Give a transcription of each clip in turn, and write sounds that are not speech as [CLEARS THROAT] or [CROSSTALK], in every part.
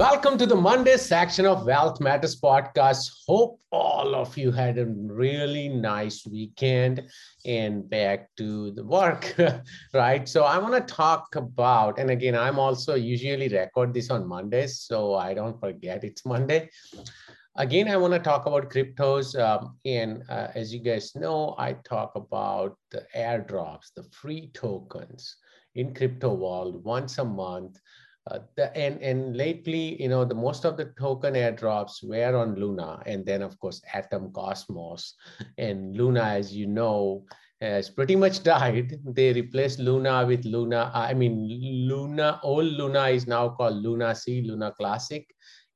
Welcome to the Monday section of Wealth Matters podcast. Hope all of you had a really nice weekend and back to the work, [LAUGHS] right? So I want to talk about, and again, I'm also usually record this on Mondays, so I don't forget it's Monday. Again, I want to talk about cryptos. Um, and uh, as you guys know, I talk about the airdrops, the free tokens in crypto world once a month uh, the, and and lately, you know, the most of the token airdrops were on Luna, and then of course Atom Cosmos, [LAUGHS] and Luna, as you know, has pretty much [LAUGHS] died. They replaced Luna with Luna. I mean, Luna old Luna is now called Luna C, Luna Classic,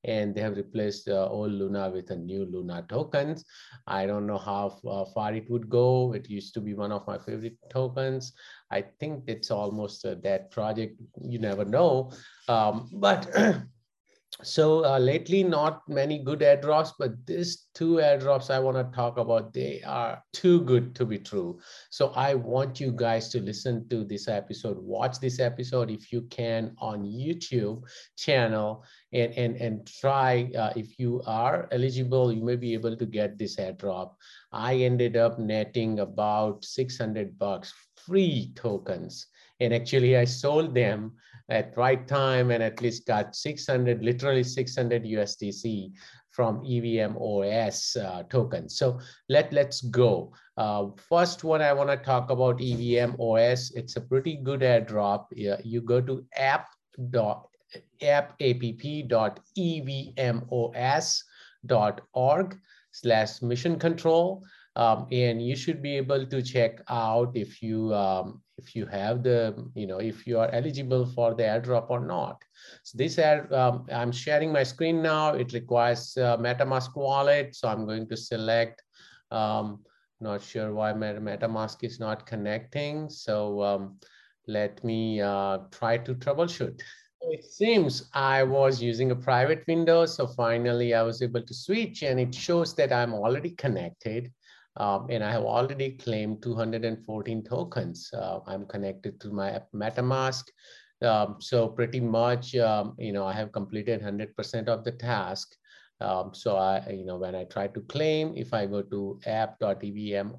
and they have replaced uh, old Luna with a new Luna tokens. I don't know how uh, far it would go. It used to be one of my favorite tokens. I think it's almost a dead project. You never know. Um, but [CLEARS THROAT] so uh, lately, not many good airdrops, but these two airdrops I want to talk about, they are too good to be true. So I want you guys to listen to this episode, watch this episode if you can on YouTube channel, and and and try. Uh, if you are eligible, you may be able to get this airdrop. I ended up netting about 600 bucks free tokens, and actually I sold them at right time and at least got 600, literally 600 USDC from EVMOS uh, tokens. So let, let's go. Uh, first one I want to talk about EVMOS. It's a pretty good airdrop. You go to app dot app.evmos.org slash mission control um, and you should be able to check out if you um, if you have the you know if you are eligible for the airdrop or not. So this air um, i'm sharing my screen now. It requires metamask wallet. So i'm going to select um, not sure why metamask is not connecting. So um, let me uh, try to troubleshoot. It seems I was using a private window. So finally I was able to switch and it shows that I'm already connected. Um, and I have already claimed 214 tokens. Uh, I'm connected to my MetaMask. Um, so pretty much, um, you know, I have completed 100% of the task. Um, so I, you know, when I try to claim, if I go to app.evmos.org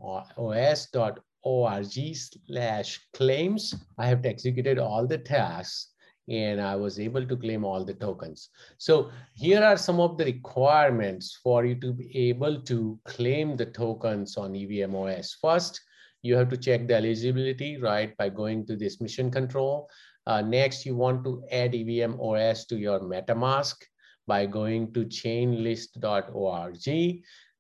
slash claims, I have executed all the tasks and I was able to claim all the tokens. So here are some of the requirements for you to be able to claim the tokens on EVMOS. First, you have to check the eligibility, right, by going to this mission control. Uh, next, you want to add EVMOS to your MetaMask by going to chainlist.org.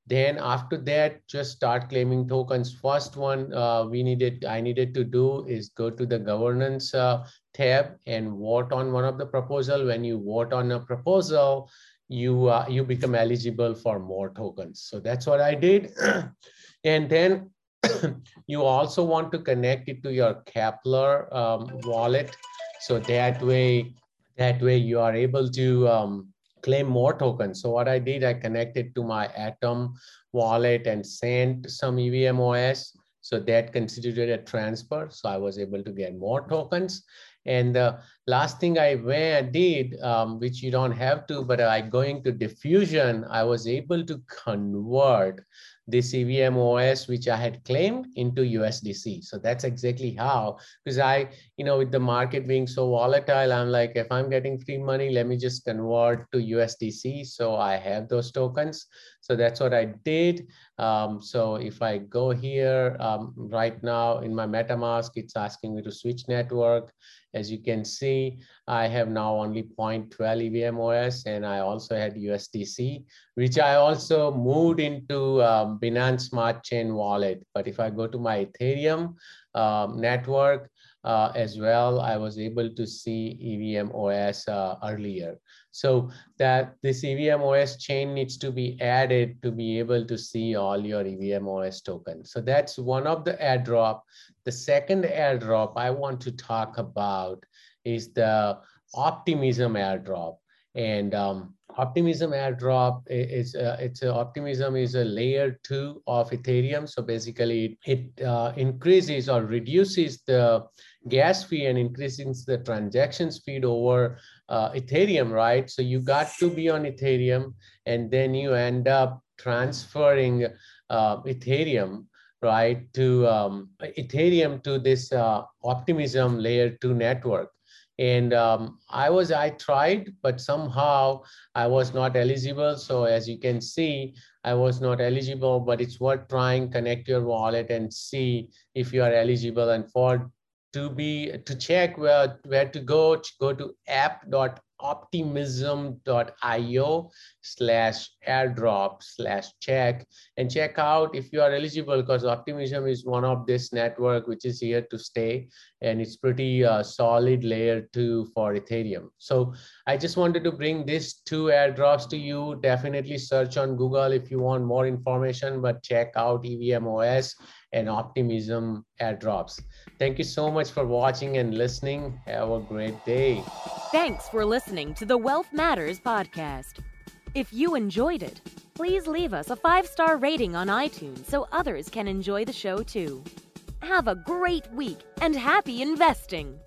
Then after that, just start claiming tokens. First one uh, we needed, I needed to do is go to the governance uh, tab and vote on one of the proposal. When you vote on a proposal, you uh, you become eligible for more tokens. So that's what I did. [CLEARS THROAT] and then [CLEARS THROAT] you also want to connect it to your Keplr um, wallet. So that way, that way you are able to um, claim more tokens. So what I did, I connected to my Atom wallet and sent some EVMOS. So that constituted a transfer. So I was able to get more tokens. And the last thing I did, um, which you don't have to, but I going to diffusion, I was able to convert this EVMOS, which I had claimed into USDC. So that's exactly how, because I, you know, with the market being so volatile, I'm like, if I'm getting free money, let me just convert to USDC. So I have those tokens. So that's what I did. Um, so if I go here um, right now in my MetaMask, it's asking me to switch network As you can see, I have now only 0.12 EVMOS and I also had USDC, which I also moved into um, Binance Smart Chain wallet. But if I go to my Ethereum um, network uh, as well, I was able to see EVMOS uh, earlier. So that this EVMOS chain needs to be added to be able to see all your EVMOS tokens. So that's one of the airdrop. The second airdrop I want to talk about is the Optimism airdrop. And um, Optimism airdrop is uh, it's a, Optimism is a layer two of Ethereum. So basically, it uh, increases or reduces the gas fee and increases the transaction speed over uh, Ethereum, right? So you got to be on Ethereum, and then you end up transferring uh, Ethereum right to um, Ethereum to this uh, Optimism layer two network and um, i was i tried but somehow i was not eligible. So as you can see i was not eligible but it's worth trying. Connect your wallet and see if you are eligible. And for to be to check where where to go go to app.io optimism.io slash airdrop slash check and check out if you are eligible because optimism is one of this network which is here to stay and it's pretty uh, solid layer two for ethereum. So i just wanted to bring these two airdrops to you. Definitely search on google if you want more information but check out evmos and optimism airdrops. Thank you so much for watching and listening. Have a great day. Thanks for listening to the Wealth Matters podcast. If you enjoyed it, please leave us a five star rating on iTunes so others can enjoy the show too. Have a great week and happy investing!